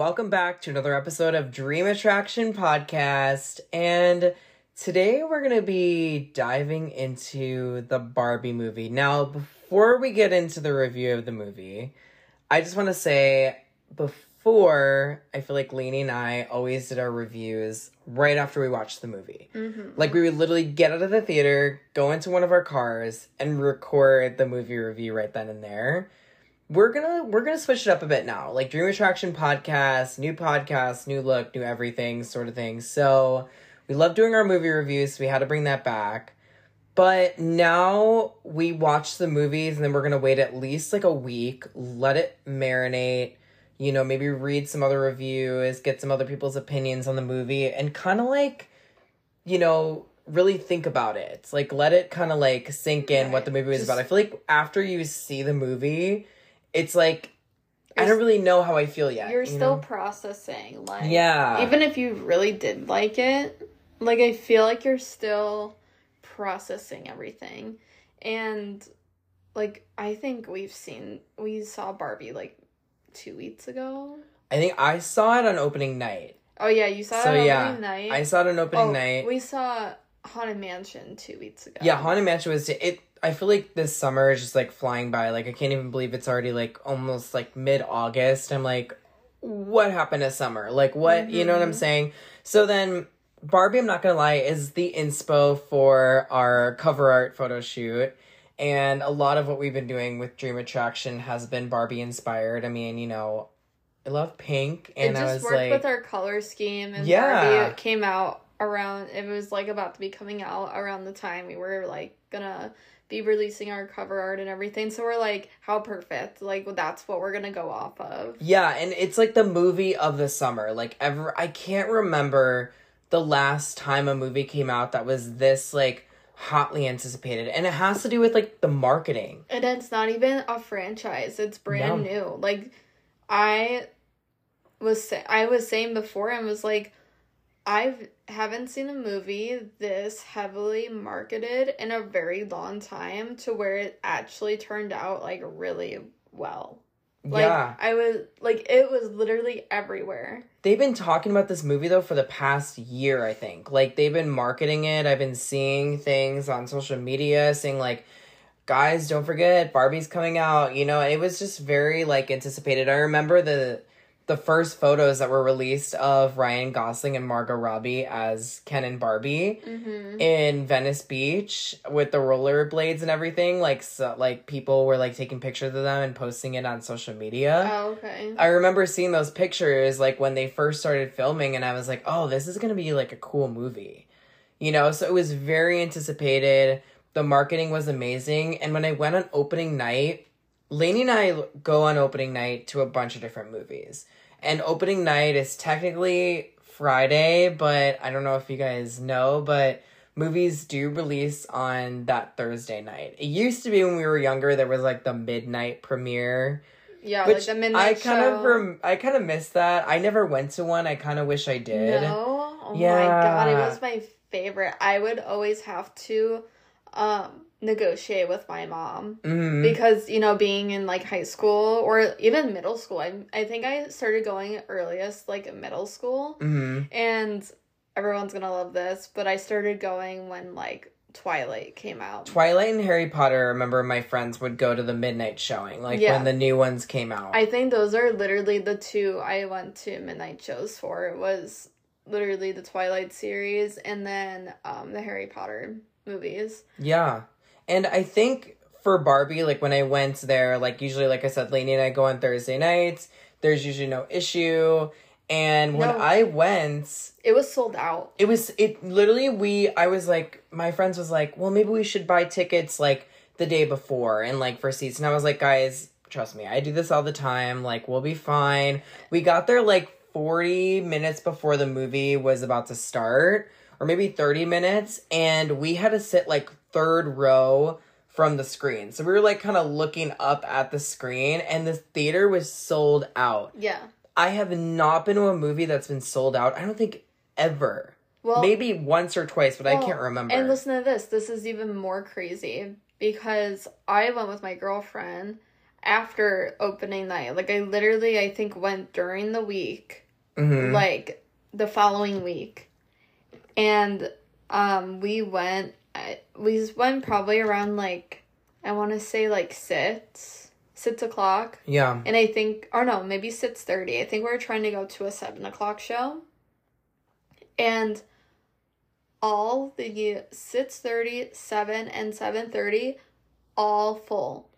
welcome back to another episode of Dream Attraction Podcast. And today we're going to be diving into the Barbie movie. Now, before we get into the review of the movie, I just want to say before, I feel like Lainey and I always did our reviews right after we watched the movie. Mm-hmm. Like, we would literally get out of the theater, go into one of our cars, and record the movie review right then and there we're gonna we're gonna switch it up a bit now. Like dream attraction podcast new podcast new look new everything sort of thing. So we love doing our movie reviews so we had to bring that back. But now we watch the movies and then we're gonna wait at least like a week let it marinate you know maybe read some other reviews get some other people's opinions on the movie and kind of like you know really think about it. Like let it kind of like sink in what the movie was Just- about. I feel like after you see the movie it's like I You're don't really know how I feel yet. You're you still know? processing, like Yeah. Even if you really did like it, like I feel like you're still processing everything, and like I think we've seen we saw Barbie like two weeks ago. I think I saw it on opening night. Oh yeah, you saw So, it on yeah, opening night. I saw it on opening oh, night. We saw Haunted Mansion two weeks ago. yeah, Haunted Mansion was it. I feel like this summer is just like flying by. Like I can't even believe it's already like almost like mid August. I'm like, what happened to summer? Like what? You know what I'm Mhm. saying? So then Barbie, I'm not gonna lie, is the inspo for our cover art photo shoot. And a lot of what we've been doing with Dream Attraction has been Barbie inspired. I mean, you know, I love pink, It and I just was worked like, with our color scheme, and Yeah. Barbie came out around. It was like about to be coming out around the time we were like gonna be releasing our cover art and everything. So we're like, how perfect! Like that's what we're gonna go off of. Yeah, and it's like the movie of the summer. Like ever I can't remember the last time a movie came out that was this like hotly anticipated. And it has to do with like the marketing. And it's not even a franchise; it's brand new. Like I was, sa- I was saying before, and was like, I haven't seen a movie this heavily marketed in a very long time to where it actually turned out like really well. Like yeah. I was like it was literally everywhere. They've been talking about this movie though for the past year, I think. Like they've been marketing it. I've been seeing things on social media saying like guys, don't forget Barbie's coming out, you know, it was just very like anticipated. I remember the the first photos that were released of Ryan Gosling and Margot Robbie as Ken and Barbie Mm-hmm. in Venice Beach with the rollerblades and everything. Like so, like people were like taking pictures of them and posting it on social media. Oh, okay. I remember seeing those pictures like when they first started filming, and I was like, oh, this is gonna be like a cool movie. You know, so it was very anticipated. The marketing was amazing. And when I went on opening night, Lainey and I go on opening night to a bunch of different movies. And opening night is technically Friday, but I don't know if you guys know, but movies do release on that Thursday night. It used to be when we were younger, there was like the midnight premiere Yeah, which like the midnight I kind show. of rem- I kind of missed that. I never went to one. I kind of wish I did. No. Oh my god, it was my favorite. I would always have to um negotiate with my mom Mhm. because you know being in like high school or even middle school. I I think I started going earliest like middle school Mhm. and everyone's to love this, but I started going when like Twilight came out. Twilight and Harry Potter. I remember my friends would go to the midnight showing, like Yeah. when the new ones came out. I think those are literally the two I went to midnight shows for. It was literally the Twilight series and then um the Harry Potter movies. yeah, and I think for Barbie, like when I went there, like usually, like I said, Lainey and I go on Thursday nights. There's usually no issue, and when No. I went, It was sold out. it was it literally we i was like my friends was like well maybe we should buy tickets like the day before and like for seats and i was like guys trust me i do this all the time like we'll be fine we got there like 40 minutes before the movie was about to start or maybe 30 minutes and we had to sit like third row from the screen so we were like kind of looking up at the screen and the theater was sold out Yeah. i have not been to a movie that's been sold out i don't think ever Well, Maybe once or twice, but I can't remember. And listen to this. This is even more crazy because I went with my girlfriend after opening night. Like I literally I think went during the week, Mhm. like the following week. And um we went I- we went probably around like I want to say like 6 6 o'clock. yeah. And I think, or no, maybe six thirty. I think we were trying to go to a seven o'clock show, and all the six thirty, seven, and seven thirty, all full,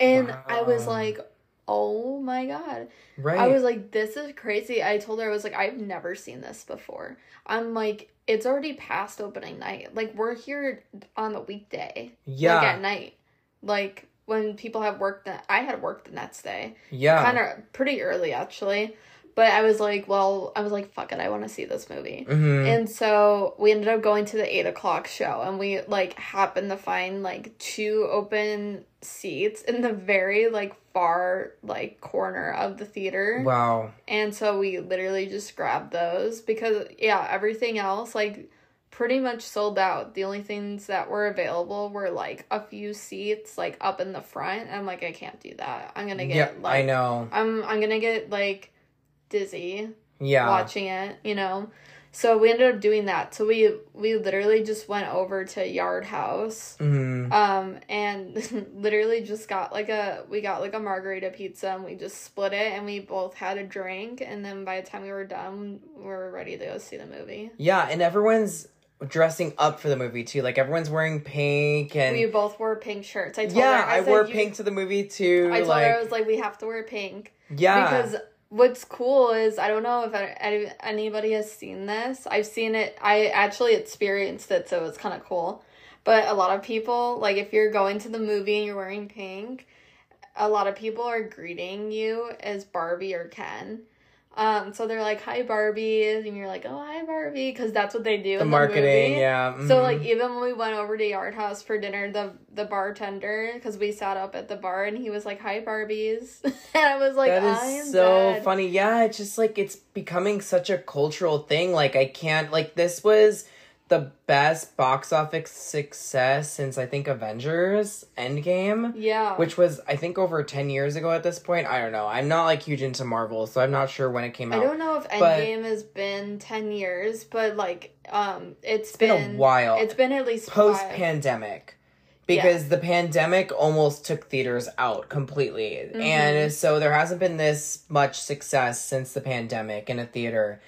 and I was like, oh my god! Right. I was like, this is crazy. I told her I was like, I've never seen this before. I'm like, it's already past opening night. Like we're here on the weekday, yeah. like at night, like. When people have work that I had work the next day yeah. kind of pretty early actually but i was like well i was like fuck it i want to see this movie Mhm. and so we ended up going to the eight o'clock show and we like happened to find like two open seats in the very like far like corner of the theater wow. and so we literally just grabbed those because yeah everything else like pretty much sold out the only things that were available were like a few seats like up in the front i'm like i can't do that i'm gonna get Yeah, like I know. I'm I'm gonna get like dizzy Yeah. watching it, you know. So we ended up doing that. So we we literally just went over to Yard House, Mhm. um, and literally just got like a we got like a margarita pizza and we just split it and we both had a drink and then by the time we were done we were ready to go see the movie. Yeah, and everyone's dressing up for the movie too. Like everyone's wearing pink and we both wore pink shirts. I told yeah, her I, said, wore pink to the movie too. I told like her I was like we have to wear pink. yeah, Because what's cool is I don't know if any- anybody has seen this. I've seen it. I actually experienced it, so it's kind of cool. But a lot of people, like if you're going to the movie and you're wearing pink, a lot of people are greeting you as Barbie or Ken. Um, so they're like, "Hi Barbie," and you're like, "Oh, hi Barbie," because that's what they do the in marketing. Yeah. So mhm. like even when we went over to Yard House for dinner, the the bartender because we sat up at the bar and he was like, "Hi Barbies," and I was like, that "I am so dead." funny. Yeah, it's just like it's becoming such a cultural thing. Like I can't like this was the best box office success since I think Avengers Endgame. Yeah, Which was I think over ten years ago at this point. I don't know. I'm not like huge into Marvel, so I'm not sure when it came out. I don't know if but- Endgame has been ten years, but like um, it's It's been, a while. It's been at least post pandemic. because the pandemic almost took theaters out completely Mm-hmm. and so there hasn't been this much success since the pandemic in a theater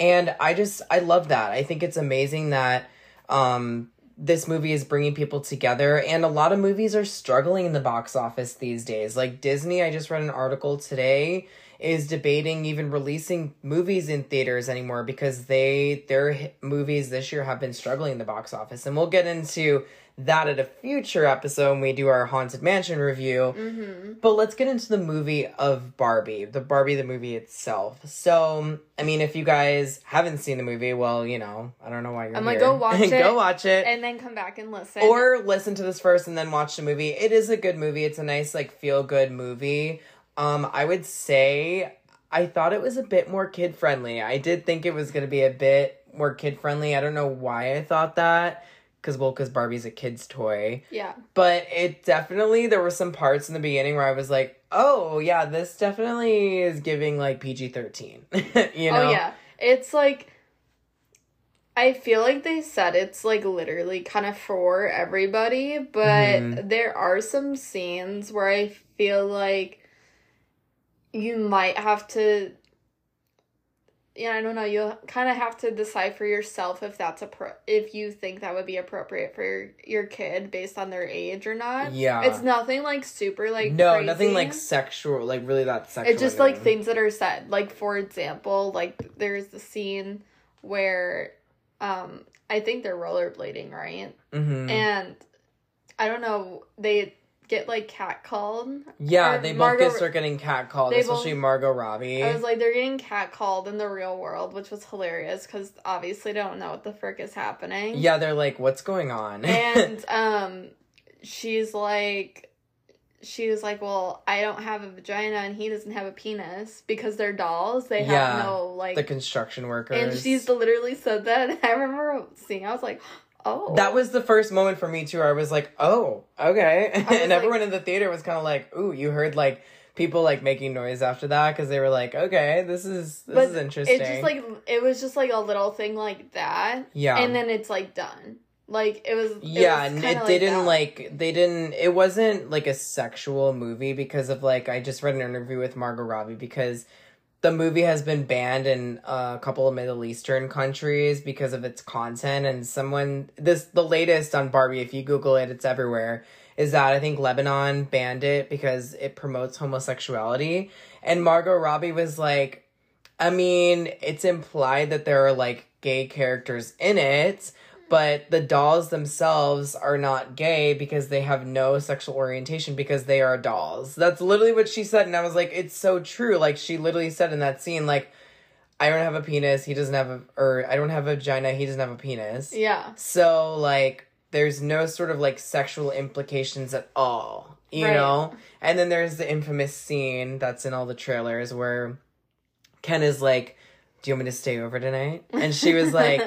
and i just i love that. I think it's amazing that um this movie is bringing people together. And a lot of movies are struggling in the box office these days. Like disney i just read an article today is debating even releasing movies in theaters anymore because they their movies this year have been struggling in the box office. And we'll get into that at a future episode when we do our haunted mansion review Mm-hmm. but let's get into the movie of barbie the barbie the movie itself so i mean if you guys haven't seen the movie well you know i don't know why you're I'm here like, go watch it. go watch it and then come back and listen. or listen to this first and then watch the movie. It is a good movie. It's a nice like feel good movie. Um I would say I thought it was a bit more kid friendly. I did think it was going to be a bit more kid friendly. I don't know why I thought that cuz well cuz Barbie's a kid's toy. yeah, But it definitely there were some parts in the beginning where I was like, "Oh, yeah, this definitely is giving like PG-13." you know? oh yeah, it's like. I feel like they said it's like literally kind of for everybody, but Mhm. there are some scenes where I feel like you might have to yeah, I don't know. You kind of have to decide for yourself if that's a pro- if you think that would be appropriate for your your kid based on their age or not. Yeah. It's nothing like super like no, crazy. nothing like sexual, like really that sexual. It's just like things that are said. Like for example, like there's the scene where um I think they're rollerblading, right? Mhm. And I don't know, they get like catcalled. Yeah, Or they both get start getting catcalled, especially both- Margot Robbie. I was like, they're getting catcalled in the real world, which was hilarious because obviously they don't know what the frick is happening. yeah, they're like, "What's going on?" and um, she's like, she was like, well, I don't have a vagina and he doesn't have a penis because they're dolls. They have Yeah, no like. the construction workers. and she's literally said that. And I remember seeing. I was like, oh. That was the first moment for me too. Where I was like, "Oh, okay," and like- everyone in the theater was kind of like, "Ooh!" You heard like people like making noise after that because they were like, "Okay, this is this is interesting." It just like it was just like a little thing like that. Yeah. And then it's like done. Like it was. It yeah, was it didn't that. like they didn't. It wasn't like a sexual movie because of like I just read an interview with Margot Robbie because the movie has been banned in a couple of Middle Eastern countries because of its content. And someone this the latest on Barbie, if you Google it, it's everywhere. Is that I think Lebanon banned it because it promotes homosexuality, and Margot Robbie was like, I mean, it's implied that there are like gay characters in it, but the dolls themselves are not gay because they have no sexual orientation because they are dolls. That's literally what she said, and I was like, it's so true. Like she literally said in that scene, like, I don't have a penis, he doesn't have a, or I don't have a vagina, he doesn't have a penis. Yeah. So like, there's no sort of like sexual implications at all, you Right. know. And then there's the infamous scene that's in all the trailers where Ken is like, "Do you want me to stay over tonight?" And she was like,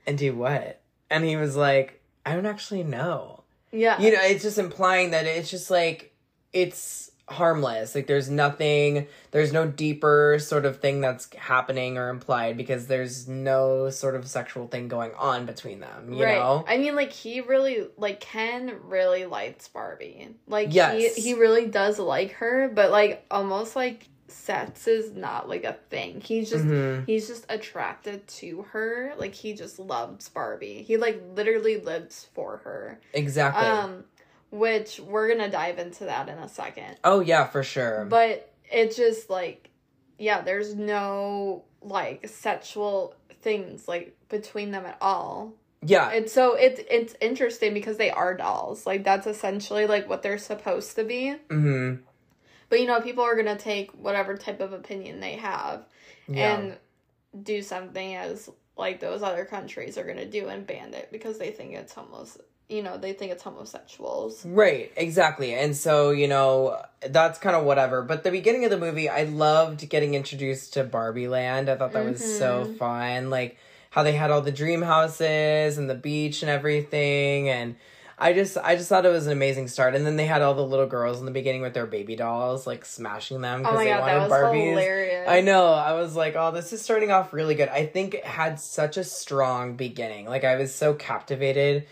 "And do what?" And he was like, "I don't actually know." yeah. You know, it's just implying that it's just like it's harmless. Like there's nothing, there's no deeper sort of thing that's happening or implied because there's no sort of sexual thing going on between them. You right. know? I mean, like he really like Ken really likes Barbie. Like Yes. he he really does like her, but like almost like sex is not like a thing. He's just Mhm. he's just attracted to her. Like he just loves Barbie. He like literally lives for her. Exactly. Um, which we're gonna dive into that in a second. oh yeah, for sure. But it's just like, yeah, there's no like sexual things like between them at all. yeah. And so it's it's interesting because they are dolls. Like that's essentially like what they're supposed to be. hmm But you know, people are gonna take whatever type of opinion they have Yeah. and do something as like those other countries are gonna do and ban it because they think it's homos you know, they think it's homosexuals. Right, exactly. And so, you know, that's kind of whatever. But the beginning of the movie, I loved getting introduced to Barbie Land. I thought that was so Mm-hmm. fun. Like how they had all the dream houses and the beach and everything and I just I just thought it was an amazing start. And then they had all the little girls in the beginning with their baby dolls, like smashing them Oh because my they god, wanted that was Barbies. hilarious. I know. I was like, oh, this is starting off really good. I think it had such a strong beginning. Like I was so captivated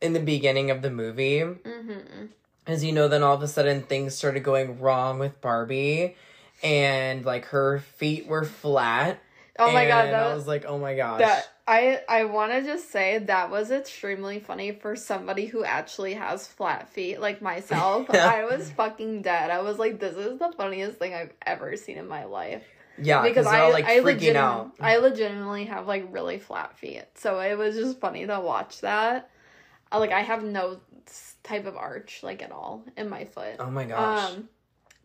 in the beginning of the movie. Mm-hmm. As you know, then all of a sudden things started going wrong with Barbie and like her feet were flat. Oh my god, and that I was was like, oh my gosh. that I I want to just say that was extremely funny for somebody who actually has flat feet like myself. yeah. I was fucking dead. I was like, this is the funniest thing I've ever seen in my life. yeah, because I all like I freaking out. I legitimately have like really flat feet, so it was just funny to watch that. Uh, Like I have no type of arch like at all in my foot. Oh my gosh. Um,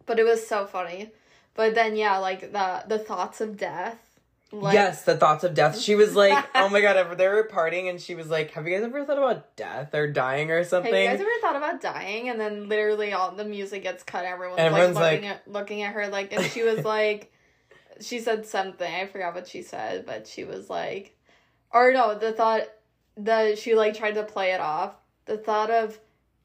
but it was so funny. But then yeah, like the the thoughts of death. Like, yes, the thoughts of death. She was like, oh my god, they were partying and she was like, have you guys ever thought about death or dying or something? Have you guys ever thought about dying? And then literally all the music gets cut. Everyone's, Everyone's like looking like- at looking at her like, and she was like, she said something. I forgot what she said, but she was like, or no, the thought that she like tried to play it off. The thought of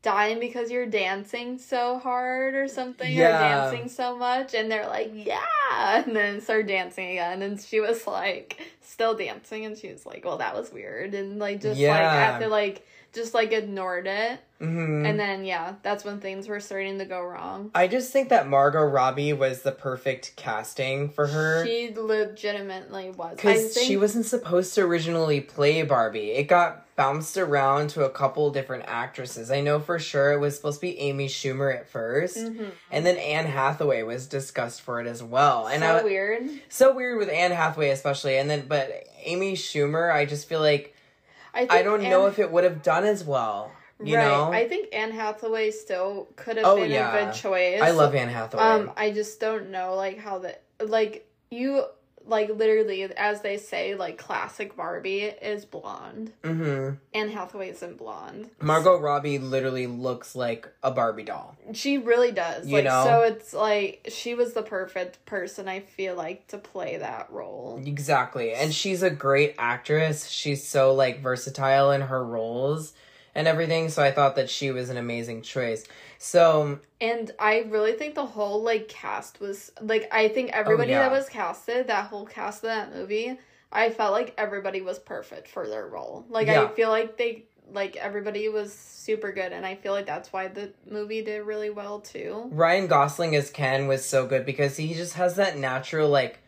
dying because you're dancing so hard or something or Yeah. dancing so much and they're like yeah and then start dancing again and she was like still dancing and she was like well that was weird and like just like after like just like ignored it hmm and then yeah, that's when things were starting to go wrong. I just think that Margot Robbie was the perfect casting for her. She legitimately was. Because think she wasn't supposed to originally play Barbie. It got bounced around to a couple different actresses. I know for sure it was supposed to be Amy Schumer at 1st Mhm. and then Anne Hathaway was discussed for it as well. And so I, weird. so weird with Anne Hathaway especially. And then, but Amy Schumer, I just feel like I I don't know if it would have done as well. You right. know, I think Anne Hathaway still could have Oh, been yeah. a good choice. I love Anne Hathaway. Um, I just don't know like how the like you like literally as they say like classic Barbie is blonde mm-hmm. Anne Hathaway isn't blonde. Margot Robbie literally looks like a Barbie doll. She really does. You like know? so it's like she was the perfect person I feel like to play that role. Exactly. And she's a great actress. She's so like versatile in her roles and everything. So I thought that she was an amazing choice. So um, And I really think the whole like cast was like I think oh, everybody Oh, yeah. that was casted, that whole cast of that movie, I felt like everybody was perfect for their role. Like Yeah. I feel like they like everybody was super good and I feel like that's why the movie did really well too. Ryan Gosling as Ken was so good because he just has that natural like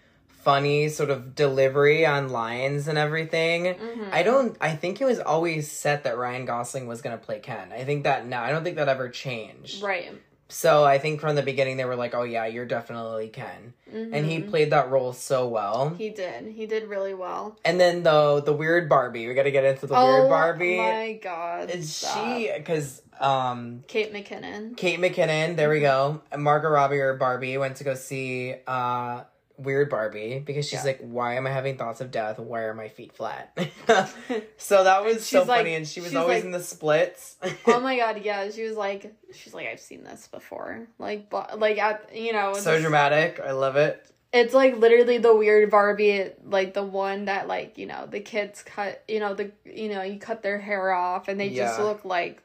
funny sort of delivery on lines and everything. Mhm. I don't I think it was always set that Ryan Gosling was going to play Ken. I think that now I don't think that ever changed. Right. So I think from the beginning they were like, "Oh yeah, you're definitely Ken." And he played that role so well. he did. He did really well. And then the the weird Barbie. We got to get into the weird Barbie. Oh my god. Is stop. she cuz um Kate McKinnon. Kate McKinnon, there we go. And Margot Robbie or Barbie went to go see uh Weird Barbie because she's Yeah. like, Why am I having thoughts of death? Why are my feet flat? so that was so like- funny, and she was always like- in the splits. oh my god, yeah. She was like, she's like, I've seen this before. Like, but like at you know, so just- dramatic. I love it. It's like literally the weird Barbie, like the one that like you know the kids cut, you know the you know you cut their hair off and they just look like,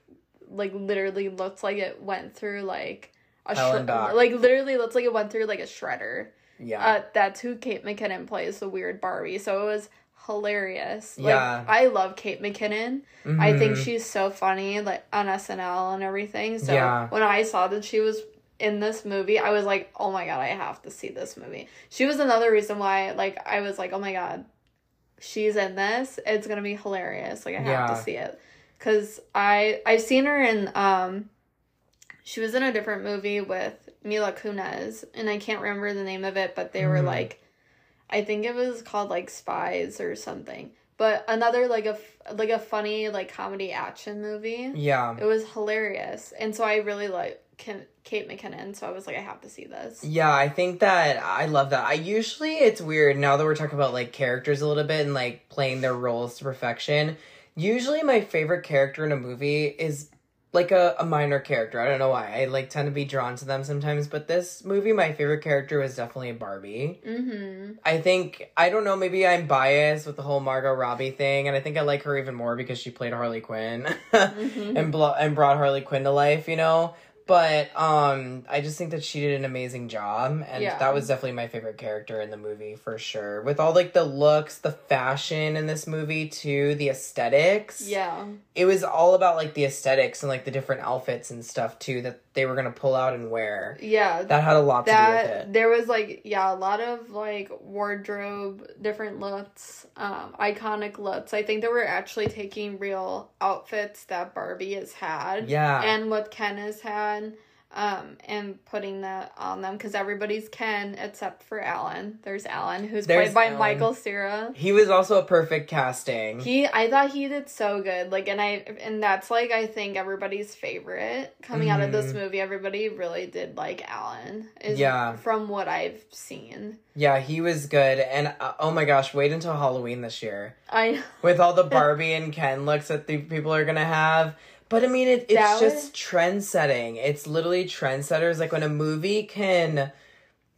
like literally looks like it went through like a shred- like literally looks like it went through like a shredder. Yeah. Uh, that's who Kate McKinnon plays, the weird Barbie. So it was hilarious. Like, Yeah. I love Kate McKinnon. I think Mhm. she's so funny, like on SNL and everything. So Yeah. when I saw that she was in this movie, I was like, oh my god, I have to see this movie. She was another reason why, like, I was like, oh my god, she's in this. It's gonna be hilarious. Like, I have Yeah. to see it because I I've seen her in um, she was in a different movie with Mila Kunis, and I can't remember the name of it, but they were Mhm. like, I think it was called like Spies or something. But another like a f- like a funny like comedy action movie. Yeah. It was hilarious, and so I really like Kim, Kate McKinnon. So I was like, I have to see this. Yeah, I think that I love that. I usually it's weird now that we're talking about like characters a little bit and like playing their roles to perfection. Usually my favorite character in a movie is like a, a minor character. I don't know why. I like tend to be drawn to them sometimes, but this movie my favorite character was definitely Barbie. Mm-hmm. I think I don't know, maybe I'm biased with the whole Margot Robbie thing and I think I like her even more because she played Harley Quinn Mhm. and blo- and brought Harley Quinn to life, you know. But um I just think that she did an amazing job and Yeah. that was definitely my favorite character in the movie for sure. With all like the looks, the fashion in this movie too, the aesthetics. Yeah. It was all about like the aesthetics and like the different outfits and stuff too that they were going to pull out and wear. Yeah. That had a lot to do with that it. there was like yeah a lot of like wardrobe different looks um iconic looks i think they were actually taking real outfits that barbie has had Yeah. and what ken has had um and putting that on them because everybody's ken except for alan there's alan who's There's played by Alan. michael cera he was also a perfect casting. he i thought he did so good like and i and that's like i think everybody's favorite coming out of this Mhm. movie everybody really did like alan is Yeah. from what i've seen Yeah, he was good. And uh, oh my gosh, wait until Halloween this year i with all the Barbie and Ken looks that the people are gonna have. But I mean, it, it's That just trend setting. It's literally trendsetters. Like when a movie can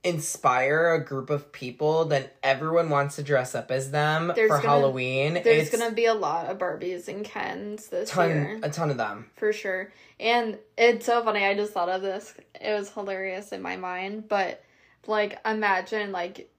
inspire a group of people, then everyone wants to dress up as them There's for gonna- Halloween. there's it's gonna be a lot of barbies and kens this ton, year a ton of them. for sure and it's so funny i just thought of this it was hilarious in my mind but like imagine like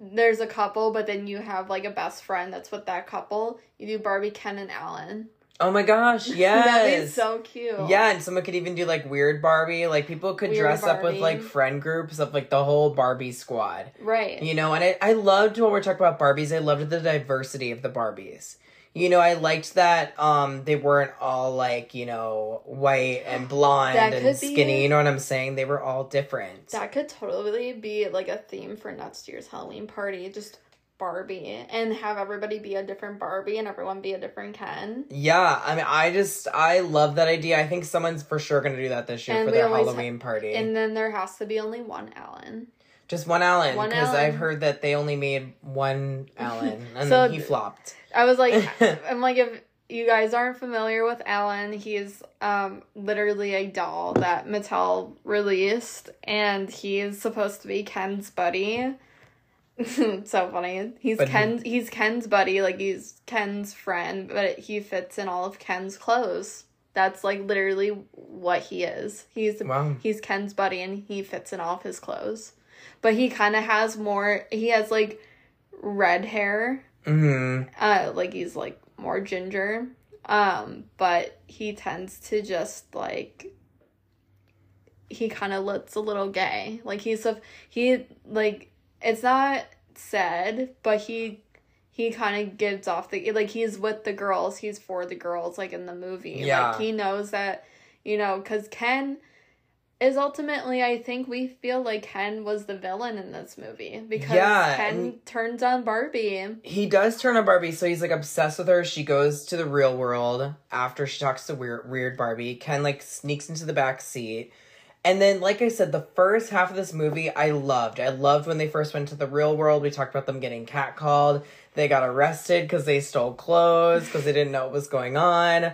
there's a couple but then you have like a best friend that's with that couple you do barbie ken and alan Oh my gosh, yes. that'd so cute Yeah, and someone could even do like weird Barbie. Like people could Weird dress up with like friend groups of like the whole Barbie squad. right You know, and I, I loved when we're talking about Barbies, I loved the diversity of the Barbies. You know, I liked that um they weren't all like, you know, white and blonde That and could be- skinny, you know what I'm saying? They were all different. that could totally be like a theme for next year's halloween party just barbie and have everybody be a different barbie and everyone be a different ken yeah, I mean I just I love that idea. I think someone's for sure gonna do that this year And for their Halloween party. And then there has to be only one Alan. Just one Alan, because I've heard that they only made one Alan, and So then he flopped. I was like, I'm like, if you guys aren't familiar with Alan, he's um literally a doll that Mattel released, and he is supposed to be Ken's buddy. so funny. He's But he- Ken's he's Ken's buddy, like he's Ken's friend, but he fits in all of Ken's clothes. That's like literally what he is. He's Wow. he's Ken's buddy and he fits in all of his clothes. But he kind of has more he has like red hair hmm uh like he's like more ginger um but he tends to just like he kind of looks a little gay like he's a he like it's not said but he he kind of gives off the like he's with the girls he's for the girls like in the movie Yeah. like he knows that you know because ken is ultimately i think we feel like ken was the villain in this movie because Yeah, ken turns on barbie He does turn on Barbie, so he's like obsessed with her. She goes to the real world after she talks to weird, weird Barbie. Ken like sneaks into the back seat. And then, like I said, the first half of this movie I loved. I loved when they first went to the real world. We talked about them getting catcalled. They got arrested because they stole clothes because they didn't know what was going on.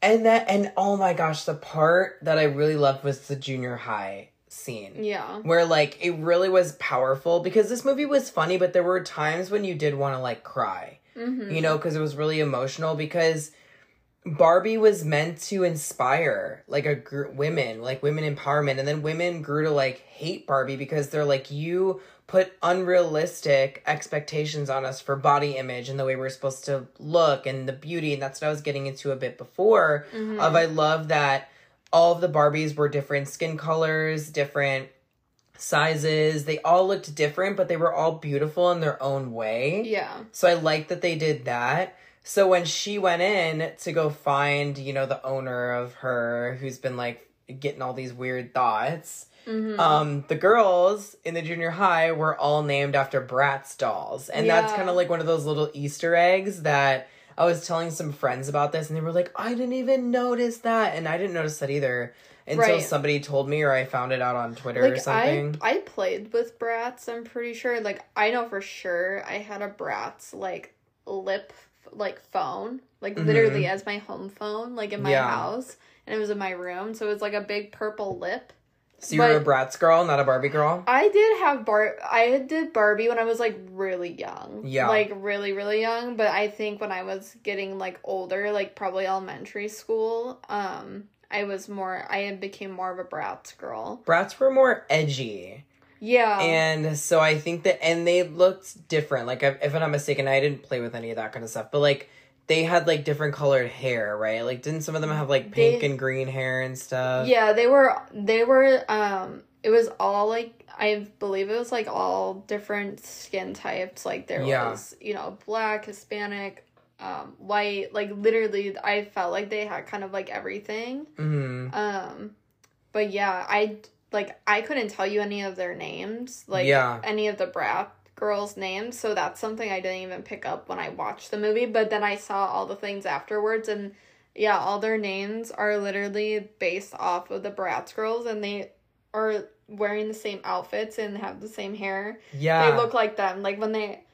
And that, and oh my gosh, the part that I really loved was the junior high scene yeah where like it really was powerful because this movie was funny but there were times when you did want to like cry mm-hmm. you know because it was really emotional because barbie was meant to inspire like a gr- women like women empowerment and then women grew to like hate barbie because they're like you put unrealistic expectations on us for body image and the way we're supposed to look and the beauty and that's what i was getting into a bit before Mhm. of i love that all of the barbies were different skin colors different sizes. They all looked different but they were all beautiful in their own way. Yeah. So i like that they did that so when she went in to go find you know the owner of her who's been like getting all these weird thoughts mm-hmm. um the girls in the junior high were all named after bratz dolls and that's kind of like one of those little easter eggs that i was telling some friends about this and they were like i didn't even notice that and i didn't notice that either until Right. somebody told me or i found it out on twitter or something I I played with Bratz. I'm pretty sure. Like I know for sure I had a Bratz like lip like phone, like Mhm. literally as my home phone, like in my Yeah. house, and it was in my room. So it was like a big purple lip. so you were a but- bratz girl not a barbie girl I did have Bar. I did Barbie when I was like really young. Yeah. Like really really young. But I think when I was getting like older, like probably elementary school, um, I was more. I became more of a Bratz girl. Bratz were more edgy Yeah. and so i think that and they looked different like if if i'm not mistaken i didn't play with any of that kind of stuff but like they had like different colored hair right like didn't some of them have like pink They- and green hair and stuff yeah, they were. They were. Um, it was all like I believe it was like all different skin types. Like there Yeah. was, you know, black, Hispanic, um, white. Like literally, I felt like they had kind of like everything. hmm Um, but yeah, I like I couldn't tell you any of their names, like Yeah. any of the brat girls' names. So that's something I didn't even pick up when I watched the movie. But then I saw all the things afterwards, and yeah, all their names are literally based off of the Bratz girls, and they are wearing the same outfits and have the same hair. yeah They look like them. Like when they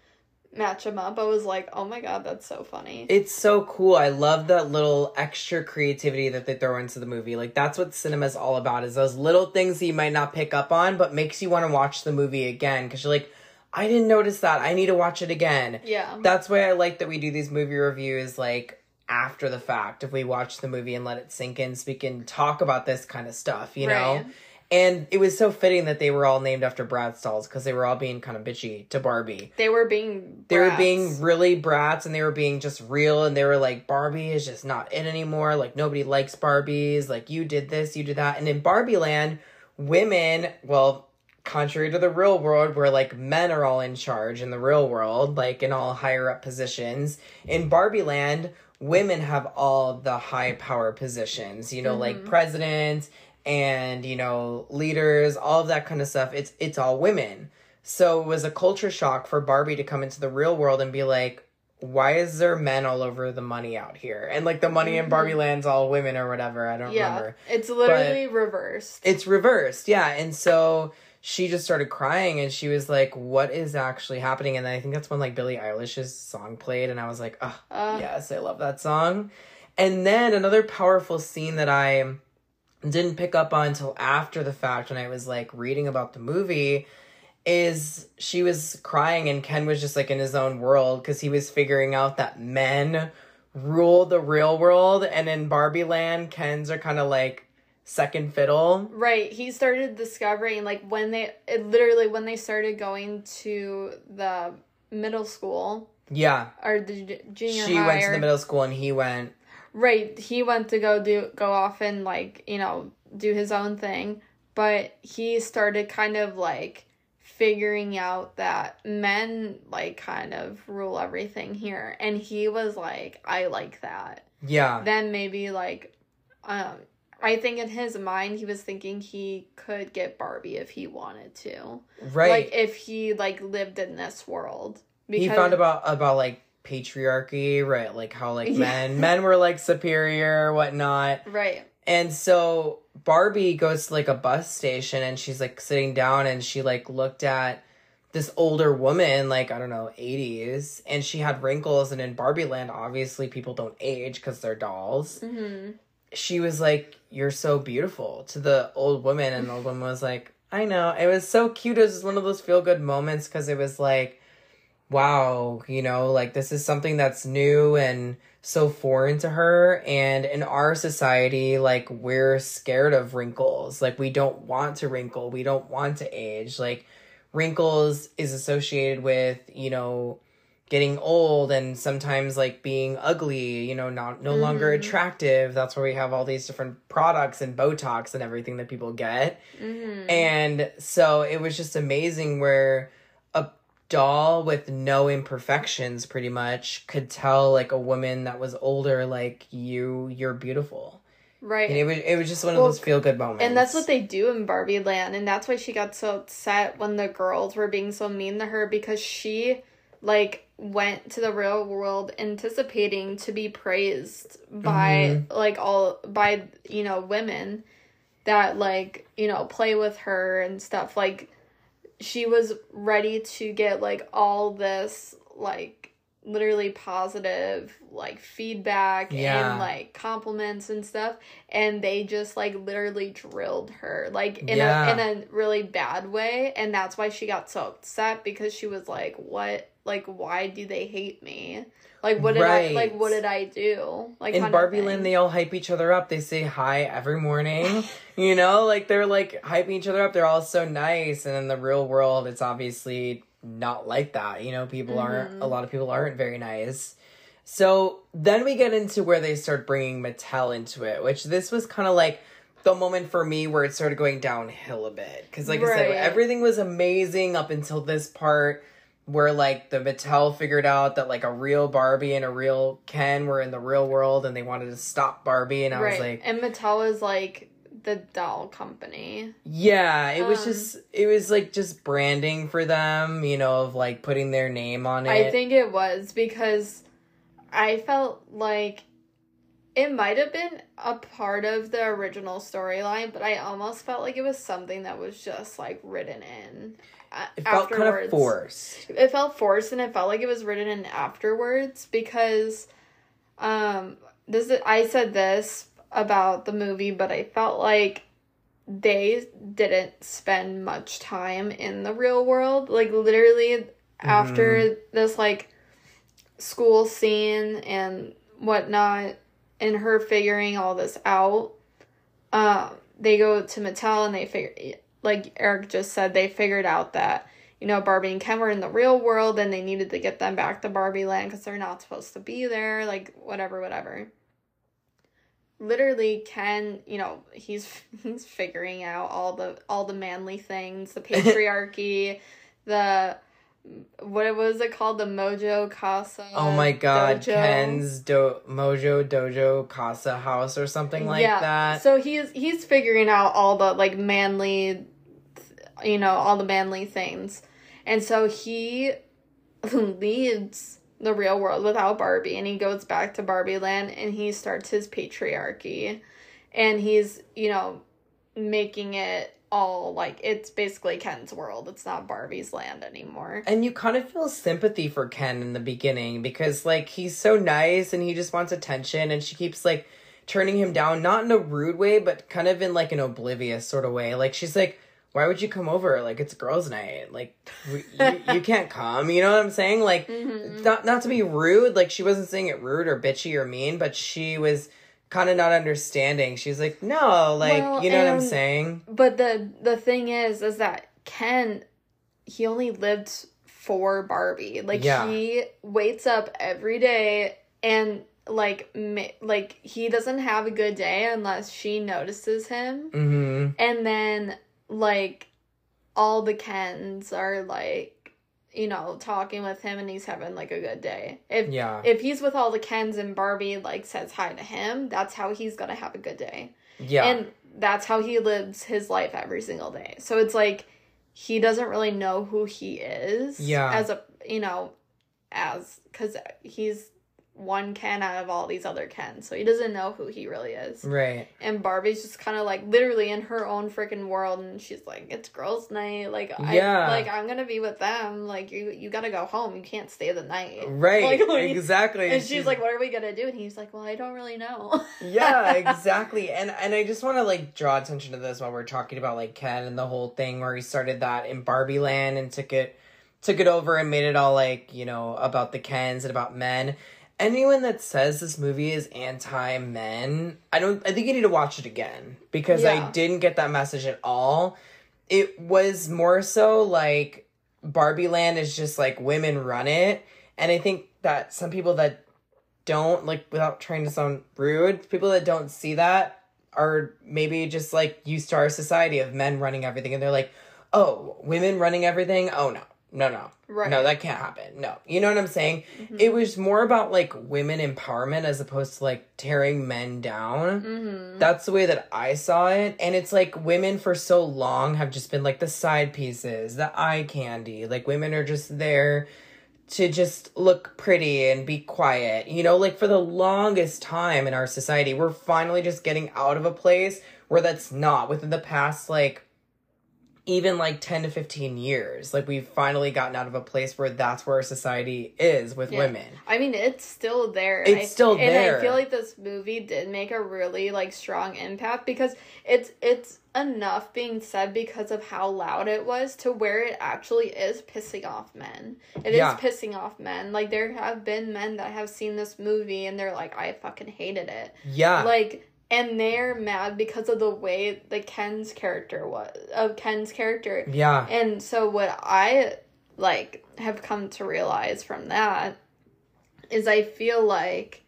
match them up, I was like, oh my god, that's so funny. It's so cool. I love that little extra creativity that they throw into the movie. Like that's what cinema's all about is those little things that you might not pick up on but makes you want to watch the movie again cuz you're like I didn't notice that. I need to watch it again. yeah. That's why I like that we do these movie reviews like after the fact. If we watch the movie and let it sink in so we can talk about this kind of stuff, you know? And it was so fitting that they were all named after Bratz dolls because they were all being kind of bitchy to Barbie. They were being they were being really brats and they were being just real and they were like barbie is just not it anymore. Like nobody likes barbies. Like you did this you did that. And in barbie land women well contrary to the real world where like men are all in charge in the real world like in all higher up positions in barbie land women have all the high power positions you know like mm-hmm. president and you know leaders all of that kind of stuff it's it's all women so it was a culture shock for Barbie to come into the real world and be like, why is there men all over the money out here? And like the money in Barbie Land's all women or whatever. I don't Yeah, remember. it's literally reversed. It's reversed, yeah. And so she just started crying and she was like, What is actually happening? And I think that's when like Billie Eilish's song played, and I was like, Oh, Uh, yes, I love that song. And then another powerful scene that I didn't pick up on until after the fact when I was like reading about the movie is she was crying and Ken was just like in his own world because he was figuring out that men rule the real world and in Barbie land Ken's are kind of like second fiddle. Right. He started discovering like when they it literally when they started going to the middle school Yeah. or the junior She high. went to the middle school and he went Right. He went to go do go off and like, you know, do his own thing, but he started kind of like figuring out that men like kind of rule everything here and he was like I like that. yeah. Then maybe like um I think in his mind he was thinking he could get Barbie if he wanted to. Right. Like if he like lived in this world. he found about about like patriarchy, right? Like how like Yeah. men men were like superior, whatnot. Right. And so Barbie goes to like a bus station and she's like sitting down and she like looked at this older woman, like I don't know, 80s, and she had wrinkles. And in Barbie land, obviously people don't age because they're dolls. Mm-hmm. She was like, You're so beautiful to the old woman. And the old woman was like, I know. It was so cute. It was one of those feel good moments because it was like, wow, you know, like this is something that's new and so foreign to her. And in our society, like we're scared of wrinkles. Like we don't want to wrinkle. We don't want to age. Like wrinkles is associated with, you know, getting old and sometimes like being ugly, you know, not no longer Mhm. attractive. That's where we have all these different products and Botox and everything that people get. Mm-hmm. And so it was just amazing where doll with no imperfections pretty much could tell like a woman that was older like you you're beautiful. right. And it was it was just one of Well, those feel good moments. And that's what they do in Barbie Land, and that's why she got so upset when the girls were being so mean to her because she like went to the real world anticipating to be praised by mm-hmm. like all by you know women that like you know play with her and stuff like she was ready to get like all this like literally positive like feedback Yeah. and like compliments and stuff and they just like literally drilled her like in Yeah. a in a really bad way and that's why she got so upset because she was like what like why do they hate me like what did i like what did i do like in Barbie. Land, they all hype each other up. They say hi every morning. you know, like they're like hyping each other up. They're all so nice. And in the real world, it's obviously not like that. You know, people aren't, Mhm. a lot of people aren't very nice. So then we get into where they start bringing Mattel into it, which this was kind of like the moment for me where it started going downhill a bit. Because, like I said, everything was amazing up until this part where like the Mattel figured out that like a real Barbie and a real Ken were in the real world and they wanted to stop Barbie and I right was like and mattel is like the doll company yeah it was Um, just it was like just branding for them you know of like putting their name on it I think it was because I felt like it might have been a part of the original storyline, but I almost felt like it was something that was just like written in. it felt kind of afterwards. forced It felt forced, and it felt like it was written in afterwards because, um, this is, I said this about the movie, but I felt like they didn't spend much time in the real world. Like literally after this like school scene and whatnot, and her figuring all this out, um, they go to Mattel and they figure, like Eric just said, they figured out that you know Barbie and Ken were in the real world and they needed to get them back to Barbie Land because they're not supposed to be there. Like whatever, whatever literally ken you know he's he's figuring out all the all the manly things the patriarchy the what was it called? The mojo casa oh my god dojo. Ken's do- Mojo Dojo Casa House or something like that. so he's he's figuring out all the like manly you know all the manly things. And so he leaves the real world without Barbie and he goes back to Barbie land and he starts his patriarchy and he's you know making it all like it's basically Ken's world. It's not Barbie's land anymore. And you kind of feel sympathy for Ken in the beginning because like he's so nice and he just wants attention and she keeps like turning him down not in a rude way but kind of in like an oblivious sort of way. Like she's like why would you come over? Like it's girls' night. Like you, you can't come. You know what I'm saying? Like mm-hmm. not not to be rude. Like she wasn't saying it rude or bitchy or mean, but she was kind of not understanding. She's like, no, like well, you know what I'm saying. But the the thing is, is that Ken, he only lived for Barbie. Like yeah. he waits up every day and like like he doesn't have a good day unless she notices him. Mm-hmm. And then like all the Kens are like you know, talking with him and he's having like a good day. If yeah. if he's with all the Kens and Barbie like says hi to him, that's how he's gonna have a good day. Yeah. And that's how he lives his life every single day. So it's like he doesn't really know who he is. Yeah. As a you know, as because he's one Ken out of all these other Kens. So he doesn't know who he really is. Right. And Barbie's just kind of like literally in her own freaking world and she's like it's girls night like yeah. I like I'm to be with them like you you got to go home. You can't stay the night. Right. Like, exactly. And she's, she's like what are we to do? And he's like well I don't really know. yeah, exactly. And and I just want to like draw attention to this while we're talking about like Ken and the whole thing where he started that in Barbie Land and took it took it over and made it all like, you know, about the Kens and about men anyone that says this movie is anti men, I don't I think you need to watch it again because yeah. I didn't get that message at all. It was more so like Barbie Land is just like women run it. And I think that some people that don't like without trying to sound rude, people that don't see that are maybe just like used to our society of men running everything and they're like, "Oh, women running everything? Oh no no, no. Right. No, that can't happen. No. You know what I'm saying? Mm-hmm. It was more about like women empowerment as opposed to like tearing men down. Mm-hmm. That's the way that I saw it. And it's like women for so long have just been like the side pieces, the eye candy. Like women are just there to just look pretty and be quiet. You know, like for the longest time in our society, we're finally just getting out of a place where that's not within the past like even like 10 to 15 years. Like we've finally gotten out of a place where that's where our society is with yeah. women. I mean it's still there it's I, still there and i feel like this movie did make a really like strong impact because it's it's enough being said because of how loud it was to where it actually is pissing off men. It yeah. is pissing off men. Like there have been men that have seen this movie and they're like i fucking hated it. Yeah. Like and they're mad because of the way the Ken's character was of Ken's character. Yeah. And so what I like have come to realize from that is I feel like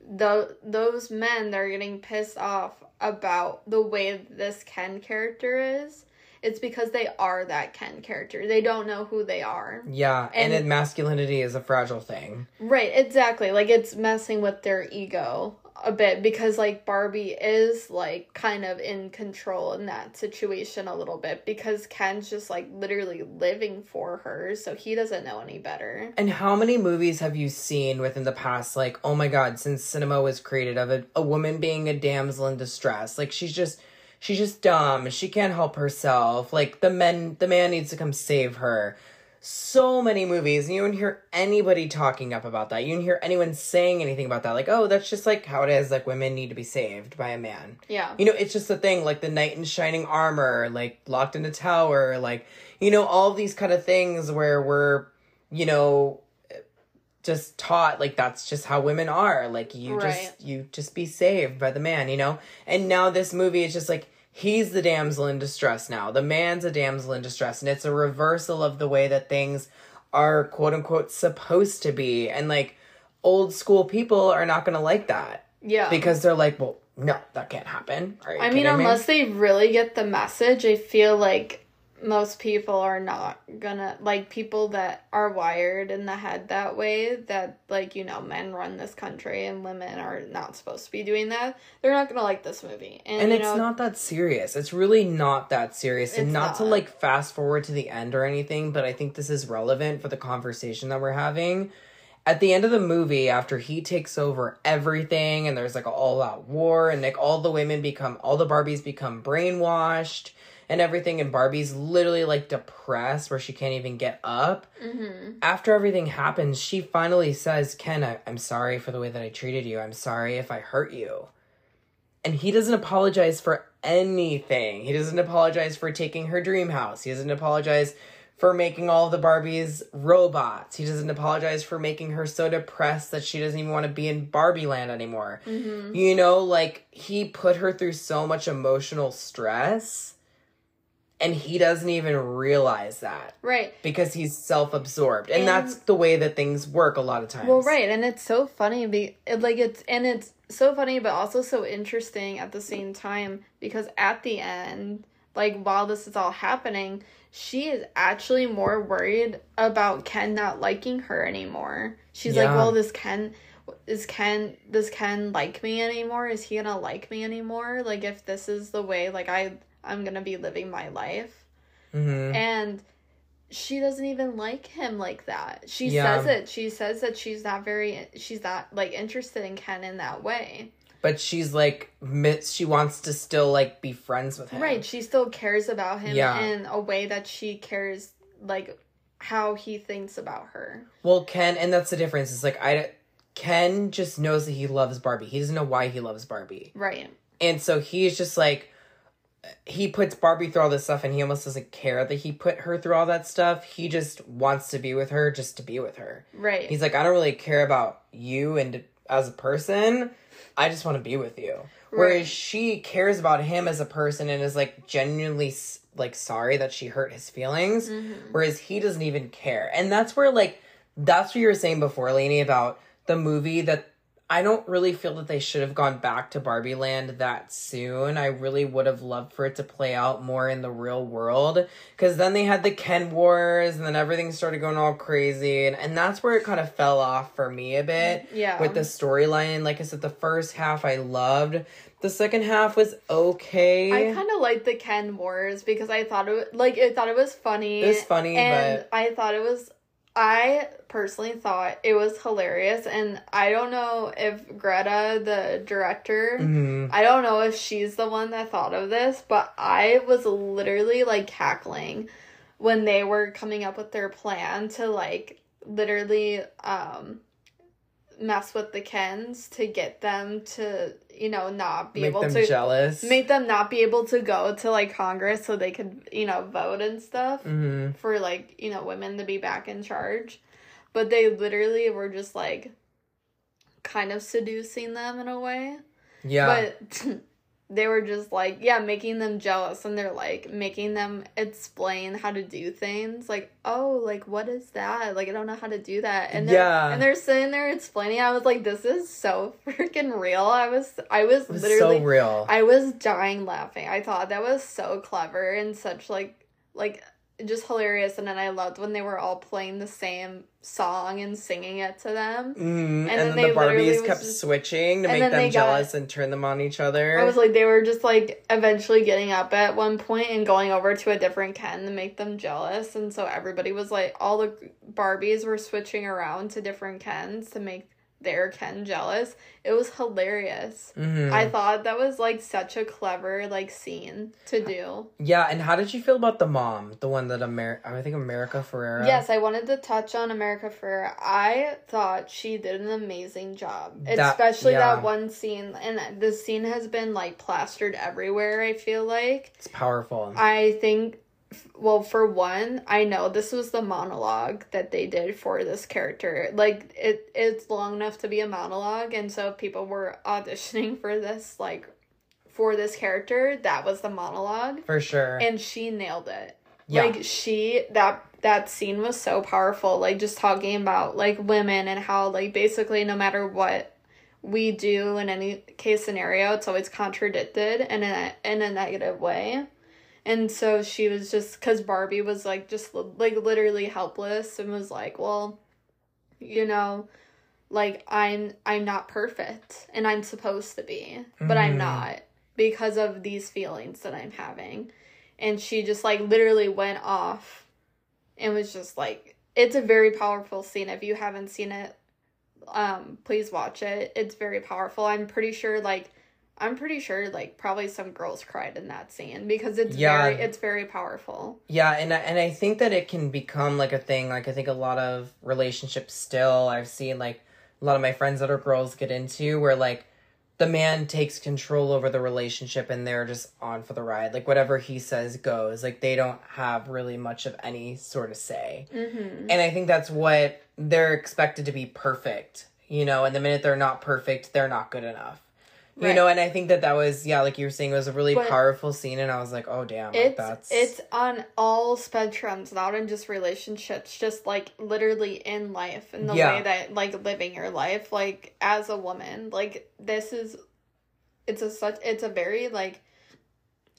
the those men that are getting pissed off about the way this Ken character is it's because they are that Ken character. They don't know who they are. Yeah, and, and masculinity is a fragile thing. Right, exactly. Like it's messing with their ego a bit because like Barbie is like kind of in control in that situation a little bit because Ken's just like literally living for her so he doesn't know any better. And how many movies have you seen within the past like oh my god since cinema was created of a, a woman being a damsel in distress? Like she's just she's just dumb. She can't help herself. Like the men the man needs to come save her so many movies and you wouldn't hear anybody talking up about that. You wouldn't hear anyone saying anything about that. Like, oh, that's just like how it is. Like women need to be saved by a man. Yeah. You know, it's just a thing. Like the knight in shining armor, like locked in a tower, like you know, all these kind of things where we're, you know, just taught like that's just how women are. Like you right. just you just be saved by the man, you know. And now this movie is just like he's the damsel in distress now. The man's a damsel in distress. And it's a reversal of the way that things are quote unquote supposed to be. And like old school people are not going to like that. Yeah. Because they're like, well, no, that can't happen. I mean, unless me? they really get the message, I feel like most people are not gonna like people that are wired in the head that way that like you know men run this country and women are not supposed to be doing that they're not gonna like this movie. And, and it's know, not that serious. It's really not that serious. And not, not to like fast forward to the end or anything but i think this is relevant for the conversation that we're having. At the end of the movie after he takes over everything and there's like an all out war and like all the women become all the barbies become brainwashed and everything and Barbie's literally like depressed where she can't even get up. Mm-hmm. After everything happens, she finally says, "Ken, I- I'm sorry for the way that I treated you. I'm sorry if I hurt you." And he doesn't apologize for anything. He doesn't apologize for taking her dream house. He doesn't apologize for making all of the Barbies robots. He doesn't apologize for making her so depressed that she doesn't even want to be in Barbie land anymore. Mm-hmm. You know, like he put her through so much emotional stress and he doesn't even realize that Right. because he's self-absorbed. And, And- that's the way that things work a lot of times. Well, right, and it's so funny. Be it, like it's and it's so funny, but also so interesting at the same time because at the end, like while this is all happening, she is actually more worried about Ken not liking her anymore. She's like, "Well, this Ken." Is Ken does Ken like me anymore? Is he gonna like me anymore? Like if this is the way like I I'm gonna be living my life Mhm. and she doesn't even like him like that. She Yeah. says it. She says that she's not very she's not like interested in Ken in that way. But she's like she wants to still like be friends with him. Right. She still cares about him Yeah. in a way that she cares like how he thinks about her. Well, Ken, and that's the difference. It's like I Ken just knows that he loves Barbie. He doesn't know why he loves Barbie. Right. And so he's just like he puts Barbie through all this stuff and he almost doesn't care that he put her through all that stuff. He just wants to be with her just to be with her. Right. He's like, I don't really care about you and as a person. I just want to be with you. Whereas she cares about him as a person and is like genuinely like sorry that she hurt his feelings. Mhm. Whereas he doesn't even care. And that's where like that's what you were saying before, Lainey, about the movie that I don't really feel that they should have gone back to Barbie Land that soon. I really would have loved for it to play out more in the real world. Because then they had the Ken Wars and then everything started going all crazy. And, and that's where it kind of fell off for me a bit Yeah. with the storyline. Like I said, the first half I loved. The second half was okay. I kind of liked the Ken Wars because I thought it was, like I thought it was funny. It was funny, and but- I thought it was. I personally thought it was hilarious, and I don't know if Greta, the director, Mhm. I don't know if she's the one that thought of this, but I was literally like cackling when they were coming up with their plan to like literally um mess with the Kens to get them to, you know, not be Make able them to jealous. make them not be able to go to like Congress so they could, you know, vote and stuff hmm for like, you know, women to be back in charge. But they literally were just like kind of seducing them in a way. Yeah. But they were just like, yeah, making them jealous and they're like making them explain how to do things. Like, oh, like what is that? Like I don't know how to do that. And they're, Yeah. and they're sitting there explaining. I was like, this is so freaking real. I was I was, was literally so real. I was dying laughing. I thought that was so clever and such like like just hilarious and then I loved when they were all playing the same song and singing it to them. Mm, and, then then, the Barbies kept just- switching to and make them they got- jealous and turn them on each other. I was like they were just like eventually getting up at one point and going over to a different Ken to make them jealous and so everybody was like all the Barbies were switching around to different Kens to make their Ken jealous. It was hilarious. Mhm. I thought that was like such a clever like scene to do. yeah, and how did you feel about the mom, the one that Amer- I think America Ferrera? Yes, I wanted to touch on America Ferrera. I thought she did an amazing job, That- especially yeah. that one scene. And this scene has been like plastered everywhere. I feel like it's powerful. I think. Well, for one, I know this was the monologue that they did for this character. Like it, it's long enough to be a monologue, and so if people were auditioning for this, like, for this character, that was the monologue, For sure. and she nailed it yeah. like she that that scene was so powerful like just talking about like women and how like basically no matter what we do in any case scenario it's always contradicted in a in a negative way and so she was just because barbie was like just like literally helpless and was like well you know like i'm i'm not perfect and i'm supposed to be but i'm Mhm. not because of these feelings that i'm having. And she just like literally went off and was just like it's a very powerful scene. If you haven't seen it um please watch it. It's very powerful. I'm pretty sure like I'm pretty sure like probably some girls cried in that scene because it's Yeah. very it's very powerful. Yeah, and I- and I think that it can become like a thing. Like I think a lot of relationships still I've seen like a lot of my friends that are girls get into where like the man takes control over the relationship and they're just on for the ride. Like whatever he says goes. Like they don't have really much of any sort of say. Mm-hmm. And I think that's what they're expected to be perfect, you know, and the minute they're not perfect, they're not good enough. You know, and I think that that was, yeah, like you were saying, it was a really But- powerful scene, and I was like, oh, damn, like, It's that's. it's on all spectrums, not in just relationships, just like literally in life in the Yeah. way that like living your life, like as a woman, like this is it's a such it's a very like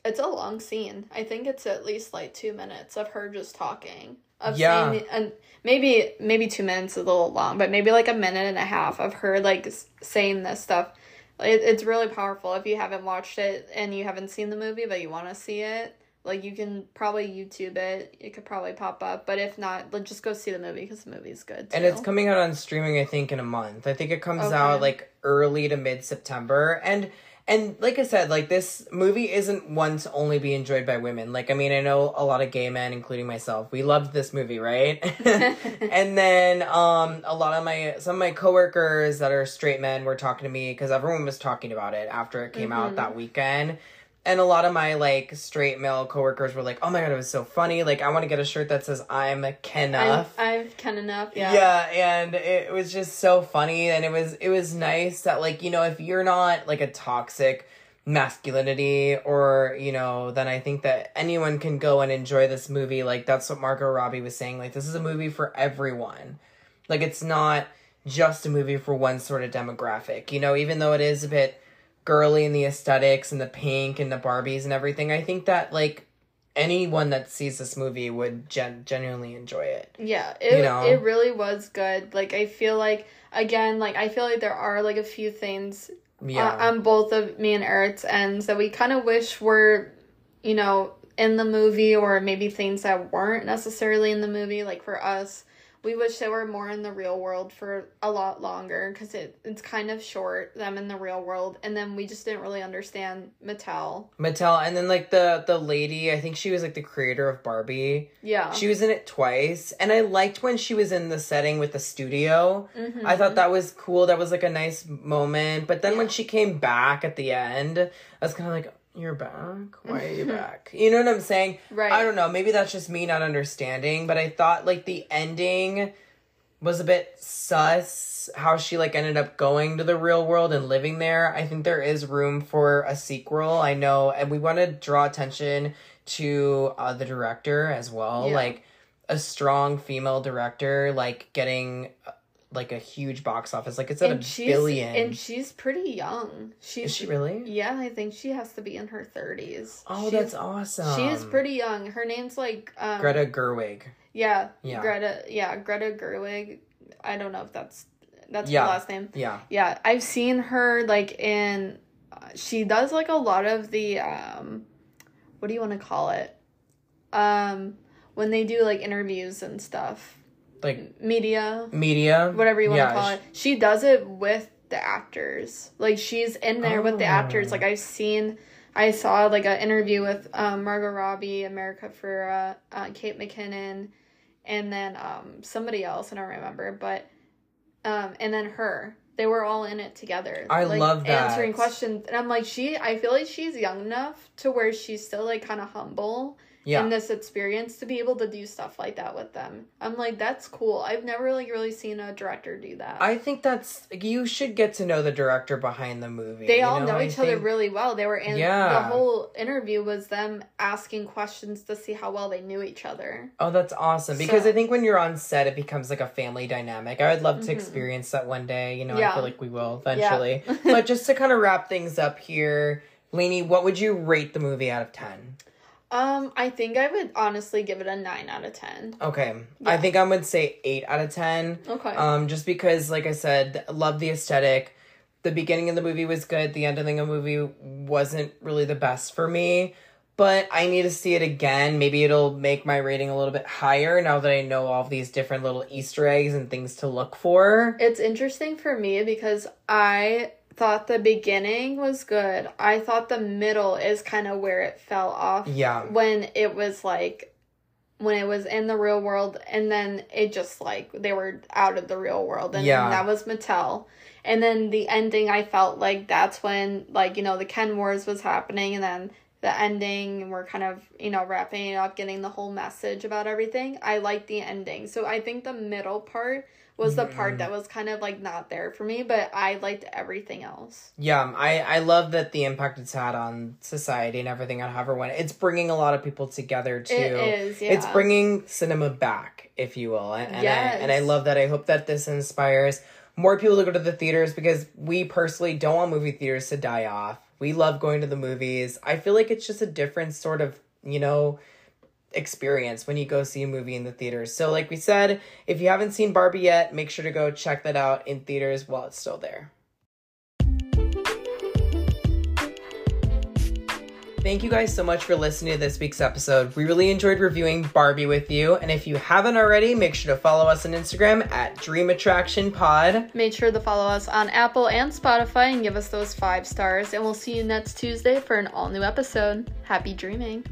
it's a long scene. I think it's at least like two minutes of her just talking. Of Yeah. saying and maybe maybe two minutes is a little long, but maybe like a minute and a half of her like saying this stuff. It, it's really powerful. If you haven't watched it and you haven't seen the movie, but you want to see it, like you can probably YouTube it. It could probably pop up. But if not, like, just go see the movie because the movie's good. Too. and it's coming out on streaming, I think, in a month. I think it comes Okay. out like early to mid September, and and like I said, like this movie isn't one to only be enjoyed by women. Like I mean, I know a lot of gay men, including myself, we loved this movie, right? and then um, a lot of my some of my coworkers that are straight men were talking to me because everyone was talking about it after it came out Mhm. that weekend. And a lot of my like straight male coworkers were like, "Oh my god, it was so funny! Like, I want to get a shirt that says I'm Ken I'm, I'm Ken enough. Yeah. yeah and it was just so funny and it was it was nice that like you know if you're not like a toxic masculinity or you know then i think that anyone can go and enjoy this movie like that's what margot robbie was saying like this is a movie for everyone like it's not just a movie for one sort of demographic you know even though it is a bit girly and the aesthetics and the pink and the barbies and everything i think that like anyone that sees this movie would gen- genuinely enjoy it Yeah, it You know? it really was good. Like I feel like again, like I feel like there are like a few things yeah uh, on both of me and Eric's ends that we kind of wish were, you know, in the movie or maybe things that weren't necessarily in the movie. Like for us, we wish they were more in the real world for a lot longer because it, it's kind of short them in the real world and then we just didn't really understand mattel Mattel, and then like the the lady, I think she was like the creator of Barbie. yeah She was in it twice, and I liked when she was in the setting with the studio. Mhm. I thought that was cool. That was like a nice moment. But then when she came back at the end, I was kind of like, "You're back? Why are you back?" You know what I'm saying? right I don't know. Maybe that's just me not understanding. But I thought like the ending was a bit sus. How she like ended up going to the real world and living there. I think there is room for a sequel. I know, and we want to draw attention to uh, the director as well. Yeah. Like a strong female director, like getting uh, like a huge box office. Like it's at and a she's billion. and she's pretty young she's is she really? Yeah, I think she has to be in her thirties. Oh, that's awesome. She is pretty young. Her name's like um, Greta Gerwig. Yeah, Yeah. Greta. Yeah, Greta Gerwig. I don't know if that's that's Yeah. her last name. Yeah. Yeah, I've seen her like in. Uh, she does like a lot of the um, what do you want to call it? Um, when they do like interviews and stuff, Like media, media. whatever you want to call it. She does it with the actors. Like she's in there with the actors. Oh. Like I've seen, I saw like an interview with um, Margot Robbie, America Ferrera, uh, Kate McKinnon, and then um, somebody else. I don't remember, but um, and then her. They were all in it together. I like, love that. answering questions, and I'm like, she. I feel like she's young enough to where she's still like kind of humble Yeah. in this experience to be able to do stuff like that with them. I'm like, that's cool. I've never like really seen a director do that. I think that's you should get to know the director behind the movie. they you all know I each other think- really well. They were in Yeah. the whole interview was them asking questions to see how well they knew each other. Oh, that's awesome. Because So- I think when you're on set, it becomes like a family dynamic. I would love to Mhm. experience that one day. You know, I feel like we will eventually. Yeah. but just to kind of wrap things up here, Lainey, what would you rate the movie out of 10? Um, I think I would honestly give it a nine out of ten. Okay. I think I would say 8 out of 10. Okay. Um, just because, like I said, love the aesthetic. The beginning of the movie was good. The ending of the movie wasn't really the best for me. But I need to see it again. Maybe it'll make my rating a little bit higher now that I know all these different little Easter eggs and things to look for. It's interesting for me because I thought the beginning was good. I thought the middle is kind of where it fell off. Yeah. When it was like when it was in the real world and then it just like they were out of the real world and Yeah. that was Mattel. And then the ending I felt like that's when like, you know, the Ken Wars was happening and then the ending we're kind of, you know, wrapping it up, getting the whole message about everything. I liked the ending. So I think the middle part was the part mm. that was kind of like not there for me, but I liked everything else. Yeah, I, I love that the impact it's had on society and everything on however when it's bringing a lot of people together too. It is, yeah. It's bringing cinema back, if you will, and and, I, and I love that. I hope that this inspires more people to go to the theaters because we personally don't want movie theaters to die off. We love going to the movies. I feel like it's just a different sort of you know experience when you go see a movie in the theaters. So, like we said, if you haven't seen Barbie yet, make sure to go check that out in theaters while it's still there. Thank you guys so much for listening to this week's episode. We really enjoyed reviewing Barbie with you. And if you haven't already, make sure to follow us on Instagram at Dream Attraction Pod. Make sure to follow us on Apple and Spotify and give us those five stars. And we'll see you next Tuesday for an all new episode. Happy dreaming.